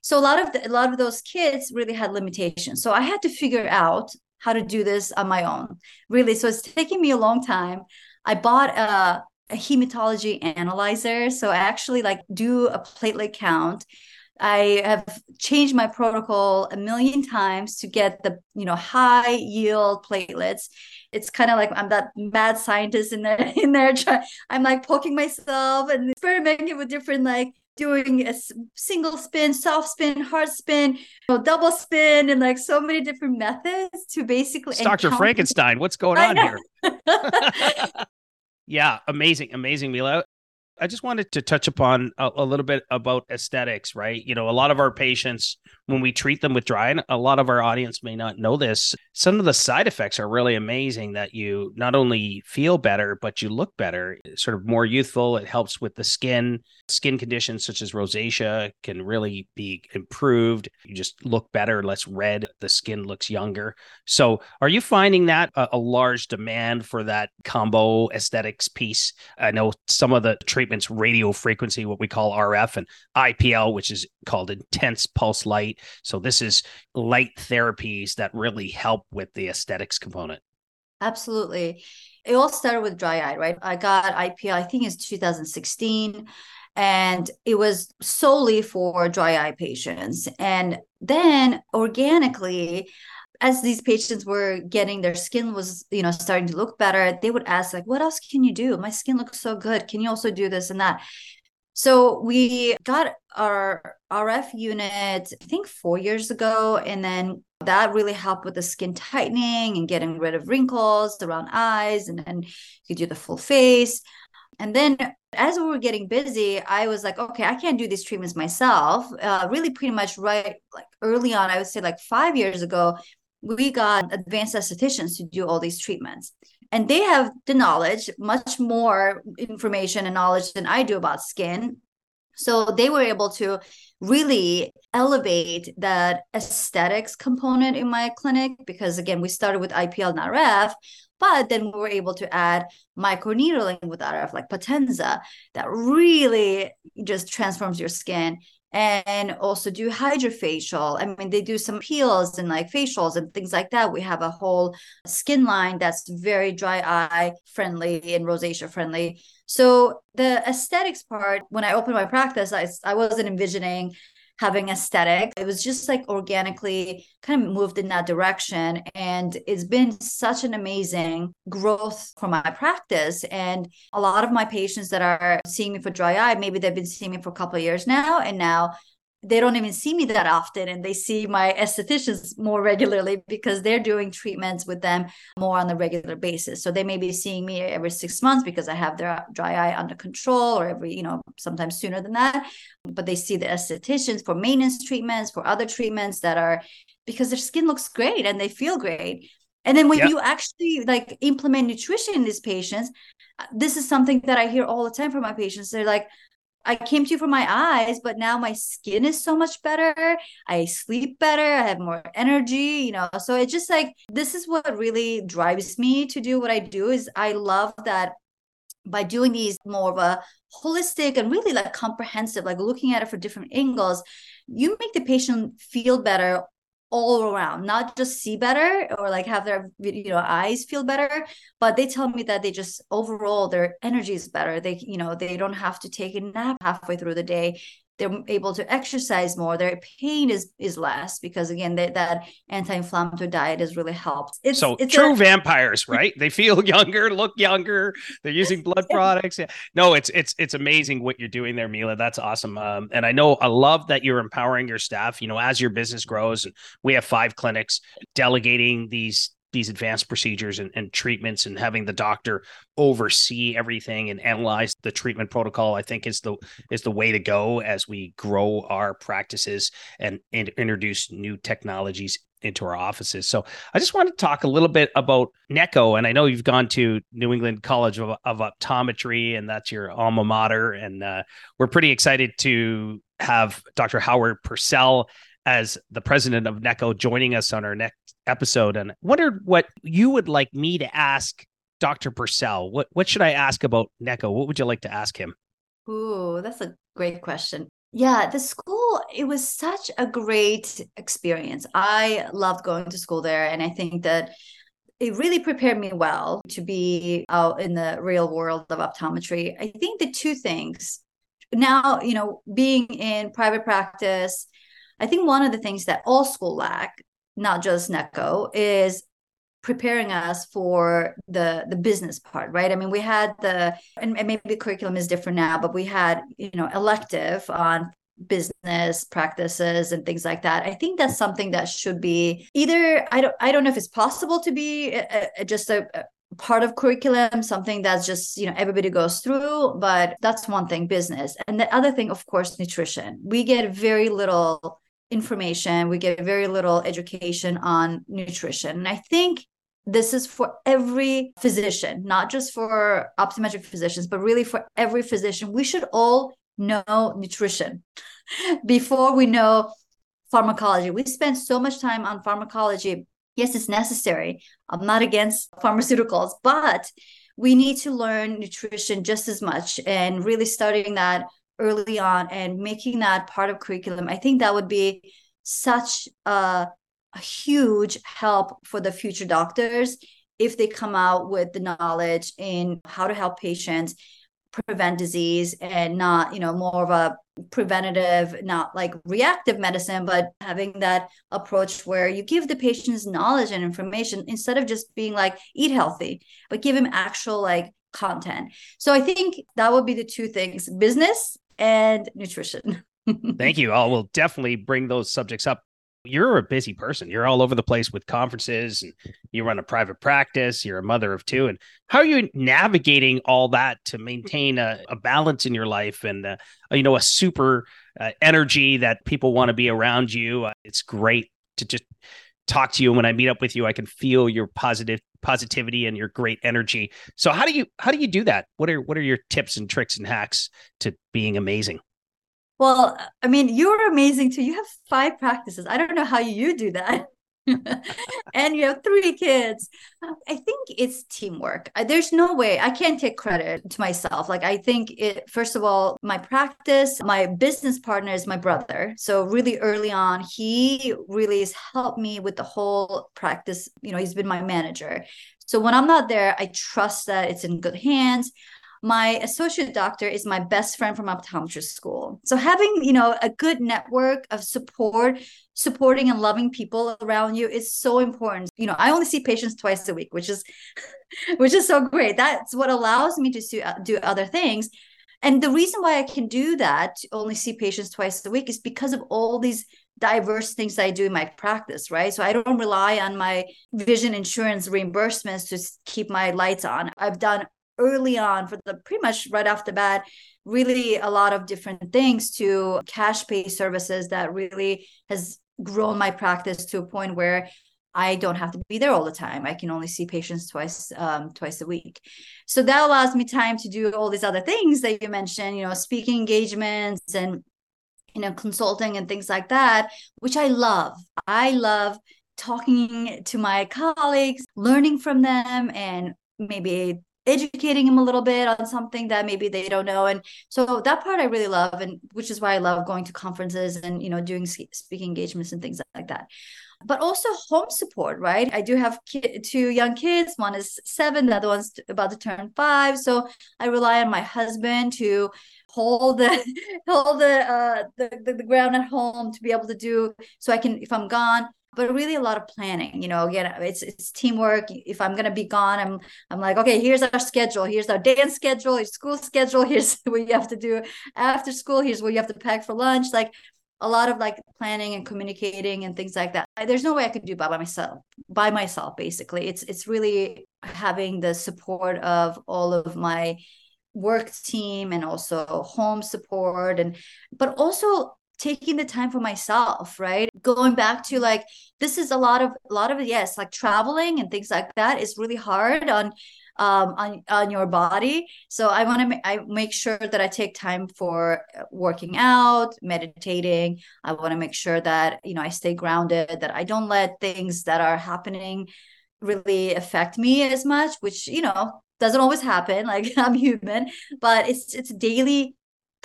So a lot of the, a lot of those kids really had limitations. So I had to figure out how to do this on my own. Really, so it's taking me a long time. I bought a, a hematology analyzer, so I actually like do a platelet count I have changed my protocol a million times to get the you know high yield platelets. It's kind of like I'm that mad scientist in there in there. I'm like poking myself and experimenting with different like doing a single spin, soft spin, hard spin, double spin, and like so many different methods to basically. It's Dr. Frankenstein, what's going on here? yeah, amazing, amazing, Mila. I just wanted to touch upon a, a, little bit about aesthetics, right? You know, a lot of our patients, when we treat them with dry, and a lot of our audience may not know this, some of the side effects are really amazing that you not only feel better, but you look better, sort of more youthful. It helps with the skin. Skin conditions such as rosacea can really be improved. You just look better, less red. The skin looks younger. So, are you finding that a, a large demand for that combo aesthetics piece? I know some of the treatments, radio frequency, what we call RF, and IPL, which is called intense pulse light. So, this is light therapies that really help with the aesthetics component. Absolutely. It all started with dry eye, right? I got IPL, I think it's 2016 and it was solely for dry eye patients. And then organically, as these patients were getting their skin was you know starting to look better they would ask like what else can you do? My skin looks so good. Can you also do this and that? So we got our rf unit i think four years ago and then that really helped with the skin tightening and getting rid of wrinkles around eyes and then you do the full face. And then as we were getting busy, I was like, okay, I can't do these treatments myself. Uh, really, pretty much right, like early on, I would say like five years ago, we got advanced estheticians to do all these treatments. And they have the knowledge, much more information and knowledge than I do about skin. So they were able to really elevate that aesthetics component in my clinic because, again, we started with IPL and RF, but then we were able to add microneedling with RF, like Potenza, that really just transforms your skin and also do hydrofacial. I mean, they do some peels and like facials and things like that. We have a whole skin line that's very dry eye friendly and rosacea friendly. So the aesthetics part, when I opened my practice, I, I wasn't envisioning having aesthetic. It was just like organically kind of moved in that direction. And it's been such an amazing growth for my practice. And a lot of my patients that are seeing me for dry eye, maybe they've been seeing me for a couple of years now. And now they don't even see me that often and they see my estheticians more regularly because they're doing treatments with them more on a regular basis. So they may be seeing me every six months because i have their dry eye under control or every you know sometimes sooner than that. But they see the estheticians for maintenance treatments for other treatments that are because their skin looks great and they feel great. And then when yep. you actually like implement nutrition in these patients uh, this is something that i hear all the time from my patients. They're like I came to you for my eyes, but now my skin is so much better. I sleep better. I have more energy, you know. So it's just like this is what really drives me to do what I do is I love that by doing these more of a holistic and really like comprehensive, like looking at it for different angles, you make the patient feel better all around not just see better or like have their you know eyes feel better but they tell me that they just overall their energy is better. They you know they don't have to take a nap halfway through the day they're able to exercise more their pain is is less because again they, that anti-inflammatory diet has really helped. It's, so it's true a- vampires right? They feel younger look younger they're using blood products. Yeah. no it's it's it's amazing what you're doing there mila. That's awesome. Um, and i know i love that you're empowering your staff. You know as your business grows and we have five clinics delegating these these advanced procedures and, and, treatments and having the doctor oversee everything and analyze the treatment protocol i think is the is the way to go as we grow our practices and, and introduce new technologies into our offices. So I just want to talk a little bit about NECO. And I know you've gone to New England College of, of Optometry, and that's your alma mater. And uh, we're pretty excited to have Dr. Howard Purcell as the president of NECO joining us on our next episode. And wondered what you would like me to ask Dr. Purcell. What what should I ask about NECO? What would you like to ask him? Ooh, that's a great question. Yeah, the school, it was such a great experience. I loved going to school there. And I think that it really prepared me well to be out in the real world of optometry. I think the two things now, you know, being in private practice, I think one of the things that all school lack, not just NECO, is preparing us for the the business part right? I mean we had the and maybe the curriculum is different now but we had you know elective on business practices and things like that. I think that's something that should be either i don't i don't know if it's possible to be a, a, just a, a part of curriculum something that's just you know everybody goes through but that's one thing business. And the other thing of course nutrition. We get very little information, we get very little education on nutrition. And I think this is for every physician, not just for optometric physicians, but really for every physician. We should all know nutrition before we know pharmacology. We spend so much time on pharmacology. Yes, it's necessary. I'm not against pharmaceuticals, but we need to learn nutrition just as much and really studying that early on and making that part of curriculum i think that would be such a, a huge help for the future doctors if they come out with the knowledge in how to help patients prevent disease and not you know more of a preventative not like reactive medicine but having that approach where you give the patients knowledge and information instead of just being like eat healthy but give them actual like content. So i think that would be the two things business and nutrition. Thank you. I will definitely bring those subjects up. You're a busy person. You're all over the place with conferences and you run a private practice. You're a mother of two. And how are you navigating all that to maintain a, a balance in your life and, uh, you know, a super uh, energy that people want to be around you? Uh, it's great to just talk to you. And when I meet up with you, I can feel your positive positivity and your great energy. So how do you how do you do that? What are what are your tips and tricks and hacks to being amazing? Well, I mean, you're amazing too. You have five practices. I don't know how you do that. and you have three kids. I think it's teamwork. There's no way I can't take credit to myself. Like, I think it, first of all, my practice, my business partner is my brother. So, really early on, he really has helped me with the whole practice. You know, he's been my manager. So, when I'm not there, I trust that it's in good hands my associate doctor is my best friend from optometry school so having you know a good network of support supporting and loving people around you is so important you know i only see patients twice a week which is which is so great that's what allows me to do, do other things and the reason why i can do that only see patients twice a week is because of all these diverse things I do in my practice, right? So I don't rely on my vision insurance reimbursements to keep my lights on. I've done early on for the pretty much right off the bat really a lot of different things to cash pay services that really has grown my practice to a point where I don't have to be there all the time. I can only see patients twice um, twice a week. So that allows me time to do all these other things that you mentioned, you know, speaking engagements and you know consulting and things like that, which I love. I love talking to my colleagues, learning from them and maybe educating them a little bit on something that maybe they don't know. And so that part i really love and which is why i love going to conferences and you know doing speaking engagements and things like that. But also home support right? I do have ki- two young kids. One is seven the other one's about to turn five. So i rely on my husband to hold the hold the uh the, the, the ground at home to be able to do so i can if i'm gone but really a lot of planning you know again it's it's teamwork. If i'm going to be gone i'm i'm like okay here's our schedule. Here's our dance schedule. Here's school schedule. Here's what you have to do after school. Here's what you have to pack for lunch. Like a lot of like planning and communicating and things like that. There's no way i could do by myself by myself basically. It's it's really having the support of all of my work team and also home support and but also taking the time for myself right going back to like this is a lot of a lot of yes like traveling and things like that is really hard on um, on on your body. So I want to ma- I make sure that I take time for working out, meditating. I want to make sure that you know I stay grounded, that I don't let things that are happening really affect me as much, which you know doesn't always happen. Like I'm human, but it's it's daily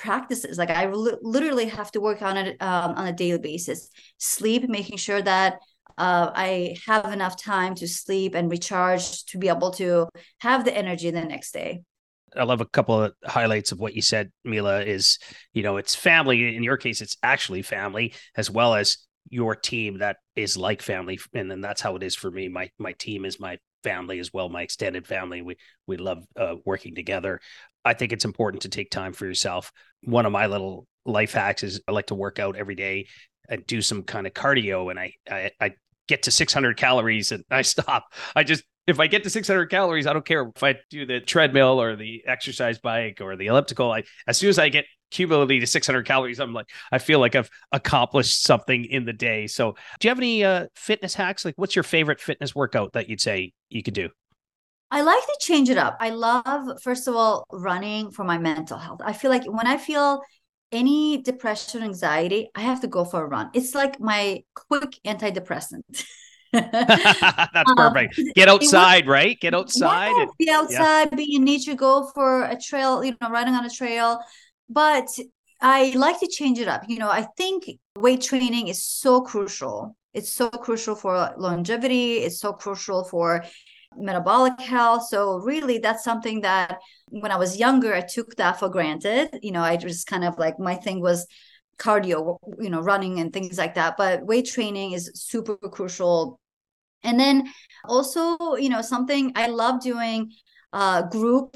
practices like i li- literally have to work on it um, on a daily basis sleep making sure that uh, I have enough time to sleep and recharge to be able to have the energy the next day. I love a couple of highlights of what you said, Mila. Is you know, it's family. In your case, it's actually family as well as your team that is like family, and then that's how it is for me. My my team is my family as well, my extended family. We we love uh, working together. I think it's important to take time for yourself. One of my little life hacks is I like to work out every day and do some kind of cardio, and I I, I get to 600 calories and I stop. I just if I get to 600 calories, I don't care if I do the treadmill or the exercise bike or the elliptical. I as soon as I get cumulatively to 600 calories, I'm like I feel like I've accomplished something in the day. So, do you have any uh, fitness hacks? Like, what's your favorite fitness workout that you'd say you could do? I like to change it up. I love, first of all, running for my mental health. I feel like when I feel any depression, anxiety, I have to go for a run. It's like my quick antidepressant. That's um, perfect. Um, Get outside, right? Get outside. Yeah, and, be outside, yeah. be in nature, go for a trail, you know, riding on a trail. But I like to change it up. You know, I think weight training is so crucial. It's so crucial for longevity. It's so crucial for metabolic health. So really that's something that when I was younger, I took that for granted. You know, I just kind of like my thing was cardio, you know, running and things like that. But weight training is super crucial. And then also, you know, something I love doing uh group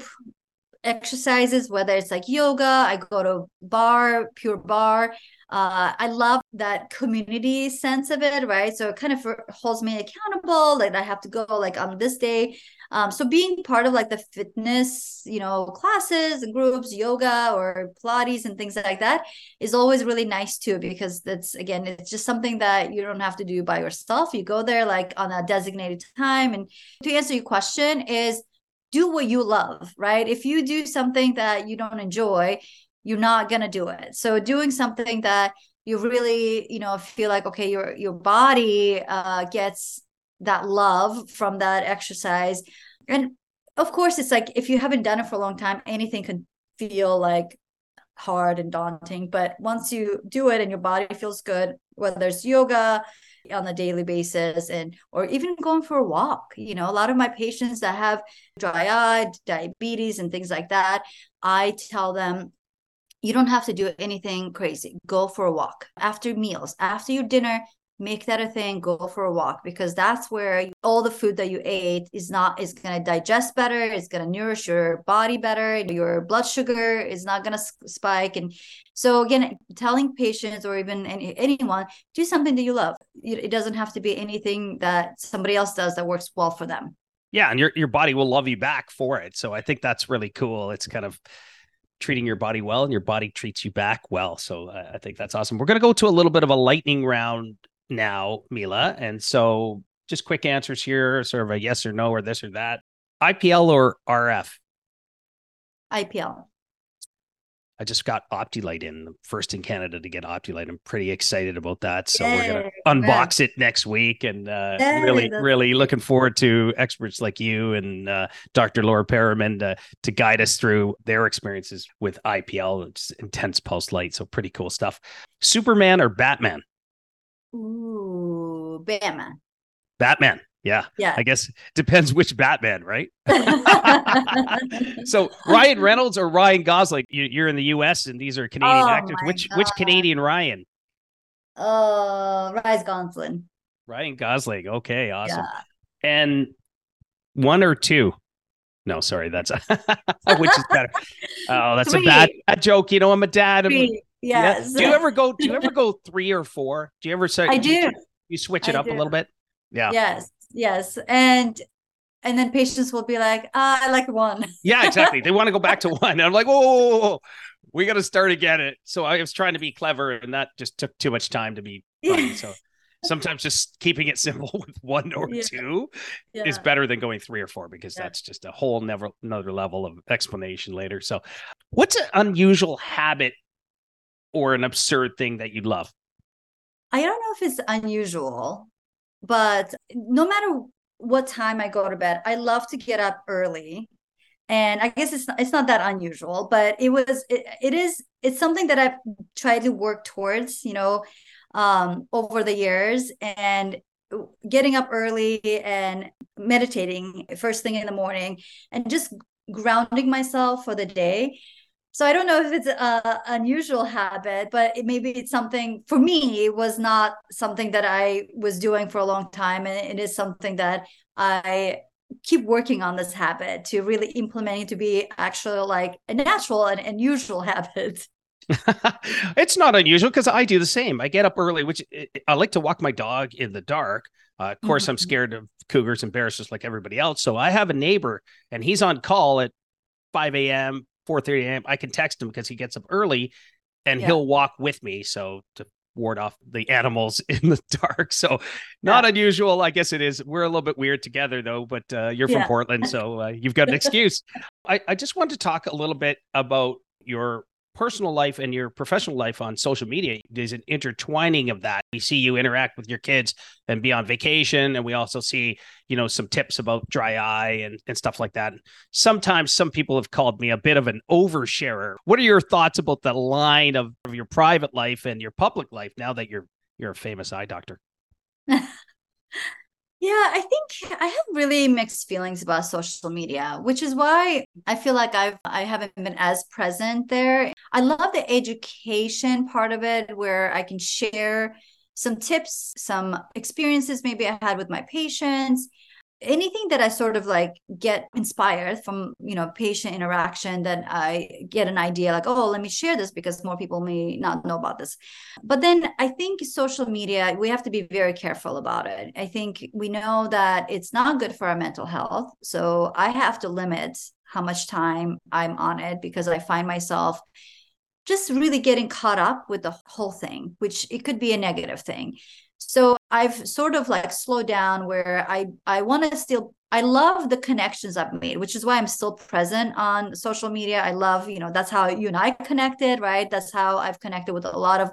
exercises, whether it's like yoga, I go to bar, Pure Barre. Uh, I love that community sense of it, right? So it kind of holds me accountable. Like I have to go like on this day. Um, so being part of like the fitness, you know, classes and groups, yoga or Pilates and things like that is always really nice too, because that's again, it's just something that you don't have to do by yourself. You go there like on a designated time. And to answer your question is do what you love, right? If you do something that you don't enjoy, you're not going to do it. So doing something that you really, you know, feel like okay, your your body uh gets that love from that exercise. And of course, it's like if you haven't done it for a long time, anything can feel like hard and daunting. But once you do it and your body feels good, whether it's yoga, on a daily basis and or even going for a walk you know a lot of my patients that have dry eye diabetes and things like that i tell them you don't have to do anything crazy. Go for a walk. After meals after your dinner make that a thing go for a walk because that's where all the food that you ate is not is going to digest better it's going to nourish your body better your blood sugar is not going to spike and so again telling patients or even any, anyone do something that you love it doesn't have to be anything that somebody else does that works well for them yeah and your your body will love you back for it so i think that's really cool it's kind of treating your body well and your body treats you back well. So uh, I think that's awesome. We're going to go to a little bit of a lightning round now, Mila. And so just quick answers here, sort of a yes or no or this or that. IPL or RF? IPL. I just got OptiLight in, first in Canada to get OptiLight. I'm pretty excited about that. So we're gonna unbox it next week, and uh, really, really looking forward to experts like you and uh, Dr. Laura Periman to, to guide us through their experiences with IPL. It's intense pulse light, so pretty cool stuff. Superman or Batman? Ooh, Batman. Batman. Yeah. Yeah. I guess depends which Batman, right? so Ryan Reynolds or Ryan Gosling? You, are in the U.S. and these are Canadian oh actors. Which God. which Canadian Ryan? Uh, Ryan Gosling. Ryan Gosling. Okay, awesome. Yeah. And one or two? No, sorry, that's which is better. Oh, that's a bad, bad joke. You know, I'm a dad. Three. Yes. Yeah. Do you ever go? Do you ever go three or four? Do you ever say? I do. You, you switch it I up do. a little bit. Yeah. Yes. Yes. And and then patients will be like, ah, I like one. yeah, exactly. They want to go back to one. And I'm like, whoa, whoa, whoa, whoa. we got to start again. It. So I was trying to be clever, and that just took too much time to be funny. So sometimes just keeping it simple with one or yeah. two yeah. is better than going three or four because yeah. that's just a whole never another level of explanation later. So, what's an unusual habit or an absurd thing that you love? I don't know if it's unusual, but no matter what time I go to bed, I love to get up early. And I guess it's not, it's not that unusual, but it was it, it is it's something that I've tried to work towards, you know, um, over the years and getting up early and meditating first thing in the morning and just grounding myself for the day so i don't know if it's a unusual habit but it, maybe it's something for me it was not something that i was doing for a long time and it is something that i keep working on this habit to really implement it to be actually like a natural and, unusual habit it's not unusual because I do the same. I get up early, which I like to walk my dog in the dark. Uh, of course, mm-hmm. I'm scared of cougars and bears just like everybody else. So I have a neighbor and he's on call at 5 a.m., 4:30 a.m. I can text him because he gets up early and yeah. he'll walk with me. So to ward off the animals in the dark. So not yeah. unusual. I guess it is. We're a little bit weird together though, but uh, you're from yeah. Portland, so uh, you've got an excuse. I, I just want to talk a little bit about your personal life and your professional life on social media. There's an intertwining of that. We see you interact with your kids and be on vacation. And we also see, you know, some tips about dry eye and, and stuff like that. Sometimes some people have called me a bit of an oversharer. What are your thoughts about the line of, of your private life and your public life now that you're you're a famous eye doctor? Yeah, I think I have really mixed feelings about social media, which is why I feel like I've I haven't been as present there. I love the education part of it where I can share some tips, some experiences maybe I had with my patients, anything that i sort of like get inspired from you know patient interaction that i get an idea like oh let me share this because more people may not know about this. But then i think social media we have to be very careful about it. I think we know that it's not good for our mental health so i have to limit how much time i'm on it because i find myself just really getting caught up with the whole thing which it could be a negative thing so i've sort of like slowed down where i i want to still i love the connections i've made which is why i'm still present on social media. I love you know that's how you and i connected right? That's how i've connected with a lot of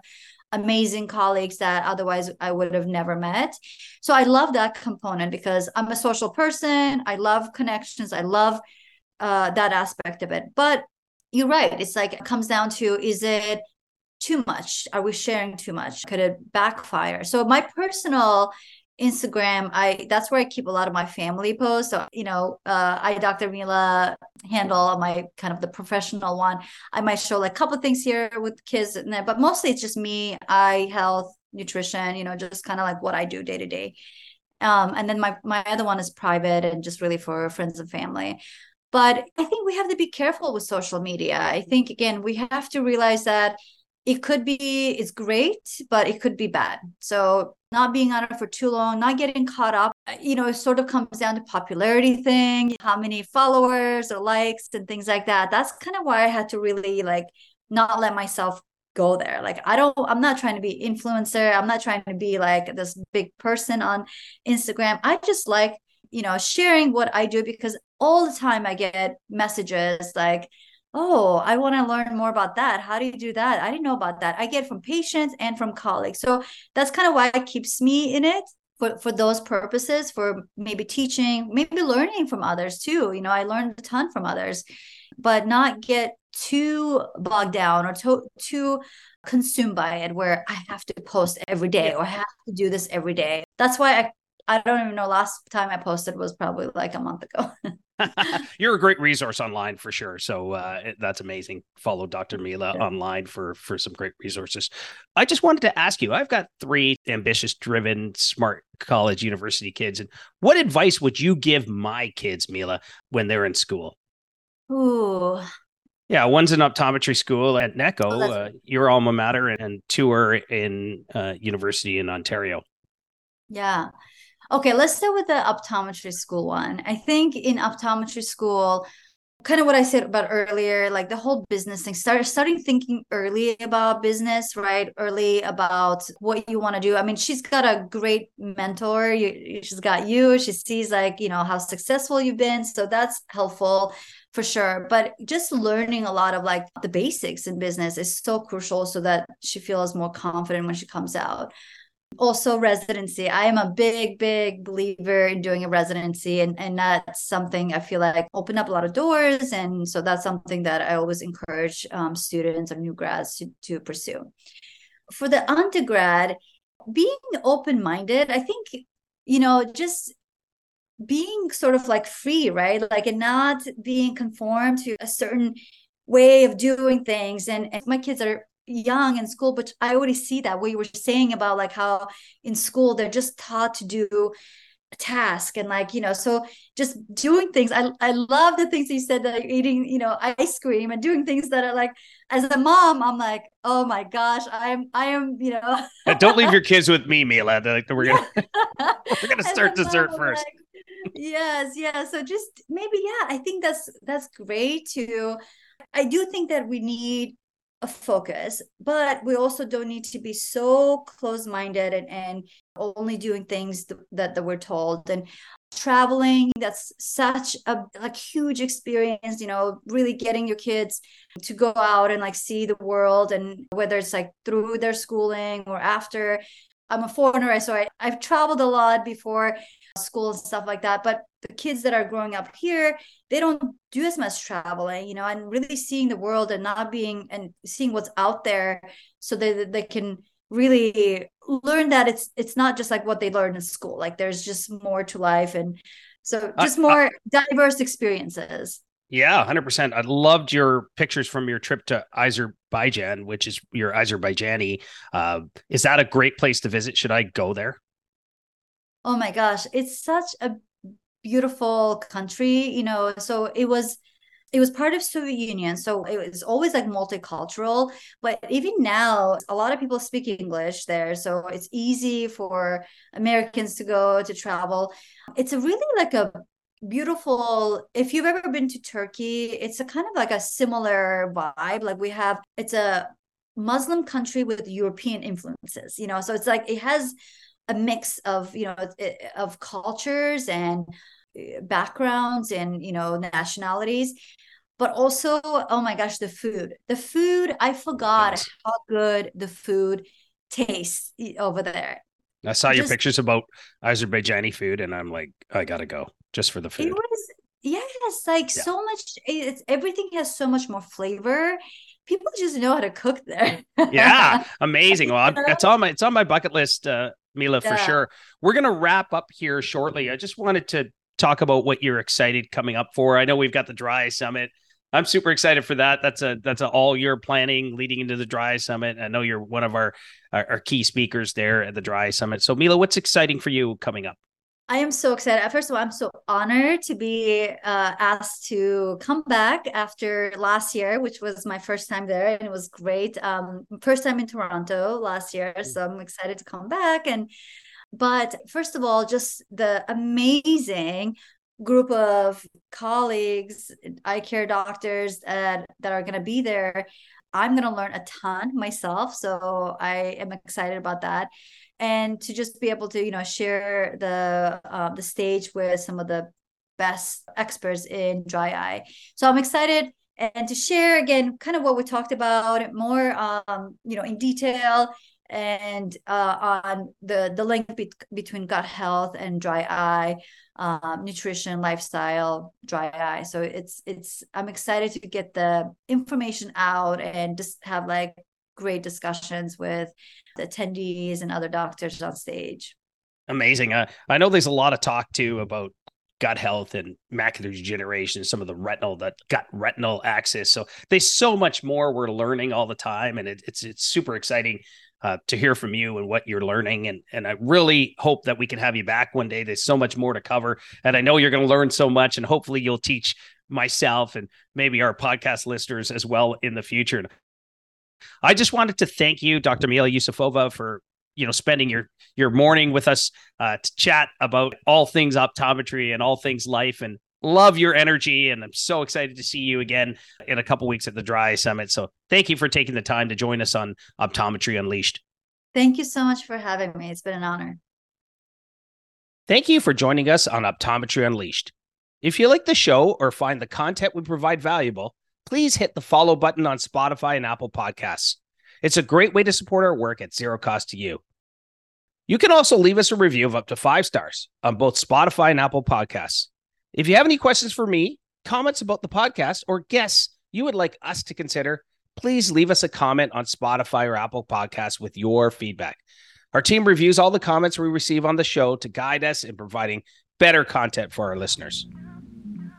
amazing colleagues that otherwise i would have never met. So i love that component because i'm a social person. I love connections. I love uh, that aspect of it. But you're right. It's like it comes down to is it too much? Are we sharing too much? Could it backfire? So my personal Instagram, I that's where I keep a lot of my family posts. So, you know, uh, I Dr. Mila handle my kind of the professional one. I might show like a couple things here with kids, and but mostly it's just me, eye health, nutrition, you know, just kind of like what I do day to day. Um, and then my my other one is private and just really for friends and family. But I think we have to be careful with social media. I think again, we have to realize that it could be it's great but it could be bad. So not being on it for too long not getting caught up you know it sort of comes down to popularity thing how many followers or likes and things like that. That's kind of why i had to really like not let myself go there. Like i don't i'm not trying to be influencer. I'm not trying to be like this big person on instagram. I just like you know sharing what i do because all the time i get messages like oh, I want to learn more about that. How do you do that? I didn't know about that. I get from patients and from colleagues. So that's kind of why it keeps me in it for, for those purposes, for maybe teaching, maybe learning from others too. You know, I learned a ton from others, but not get too bogged down or too, too consumed by it where I have to post every day or I have to do this every day. That's why I I don't even know last time I posted was probably like a month ago. You're a great resource online for sure. So uh, that's amazing. Follow Dr. Mila yeah. online for for some great resources. I just wanted to ask you. I've got three ambitious, driven, smart college university kids, and what advice would you give my kids, Mila, when they're in school? Ooh. Yeah, one's in optometry school at NECO, oh, uh, your alma mater, and, and two are in uh, university in Ontario. Yeah. Okay, let's start with the optometry school one. I think in optometry school, kind of what I said about earlier, like the whole business thing, start starting thinking early about business, right? Early about what you want to do. I mean, she's got a great mentor. You, she's got you. She sees like, you know, how successful you've been. So that's helpful for sure. But just learning a lot of like the basics in business is so crucial so that she feels more confident when she comes out also residency. I am a big big believer in doing a residency and, and that's something i feel like open up a lot of doors and so that's something that i always encourage um, students or new grads to, to pursue. For the undergrad being open-minded i think you know just being sort of like free right? Like and not being conformed to a certain way of doing things and, and my kids are young in school but i already see that what you were saying about like how in school they're just taught to do a task and like you know so just doing things i i love the things you said that eating you know ice cream and doing things that are like as a mom i'm like oh my gosh i'm i am you know. Don't leave your kids with me mila. Like we're gonna we're gonna start dessert mom, first. like, yes yeah so just maybe yeah i think that's that's great to i do think that we need a focus, but we also don't need to be so close minded and, and only doing things that, that we're told. And traveling, that's such a like huge experience, you know, really getting your kids to go out and like see the world and whether it's like through their schooling or after. I'm a foreigner, so I, I've traveled a lot before school and stuff like that. But the kids that are growing up here, they don't do as much traveling, you know, and really seeing the world and not being and seeing what's out there so that they can really learn that it's it's not just like what they learn in school. Like there's just more to life and so just more diverse experiences. Yeah, 100%. I loved your pictures from your trip to Azerbaijan, which is your Azerbaijani. Uh, is that a great place to visit? Should I go there? Oh my gosh it's such a beautiful country you know so it was it was part of soviet union so it was always like multicultural but even now a lot of people speak english there so it's easy for americans to go to travel. It's a really like a beautiful if you've ever been to turkey it's a kind of like a similar vibe like we have it's a muslim country with european influences you know so it's like it has a mix of you know of cultures and uh, backgrounds and you know nationalities but also oh my gosh the food. The food i forgot yes. how good the food tastes over there. I saw just, your pictures about azerbaijani food and i'm like i gotta go just for the food. it was yes like yeah. so much it's everything has so much more flavor. People just know how to cook there. Yeah amazing. Well it's on my it's on my bucket list uh Mila, yeah. for sure. We're going to wrap up here shortly. I just wanted to talk about what you're excited coming up for. I know we've got the Dry Summit. I'm super excited for that. That's a that's a all year planning leading into the Dry Summit. I know you're one of our, our, our key speakers there at the Dry Summit. So Mila, what's exciting for you coming up? I am so excited. First of all, I'm so honored to be uh, asked to come back after last year, which was my first time there, and it was great. Um, first time in Toronto last year, mm. so I'm excited to come back. And but first of all, just the amazing group of colleagues, eye care doctors that that are going to be there. I'm going to learn a ton myself, so I am excited about that and to just be able to you know share the uh, the stage with some of the best experts in dry eye. So i'm excited and to share again kind of what we talked about more um you know in detail and uh, on the the link be- between gut health and dry eye um, nutrition lifestyle dry eye. So it's it's i'm excited to get the information out and just have like great discussions with the attendees and other doctors on stage. Amazing. Uh, I know there's a lot of talk too about gut health and macular degeneration, some of the retinal, that gut retinal axis. So there's so much more we're learning all the time, and it, it's it's super exciting uh, to hear from you and what you're learning. And and I really hope that we can have you back one day. There's so much more to cover, and I know you're going to learn so much, and hopefully you'll teach myself and maybe our podcast listeners as well in the future. I just wanted to thank you, Dr. Mila Ioussifova, for you know spending your your morning with us uh, to chat about all things optometry and all things life and love your energy, and I'm so excited to see you again in a couple weeks at the Dry Summit. So thank you for taking the time to join us on Optometry Unleashed. Thank you so much for having me. It's been an honor. Thank you for joining us on Optometry Unleashed. If you like the show or find the content we provide valuable, please hit the follow button on Spotify and Apple Podcasts. It's a great way to support our work at zero cost to you. You can also leave us a review of up to five stars on both Spotify and Apple Podcasts. If you have any questions for me, comments about the podcast, or guests you would like us to consider, please leave us a comment on Spotify or Apple Podcasts with your feedback. Our team reviews all the comments we receive on the show to guide us in providing better content for our listeners.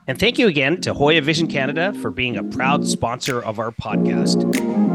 And thank you again to Hoya Vision Canada for being a proud sponsor of our podcast.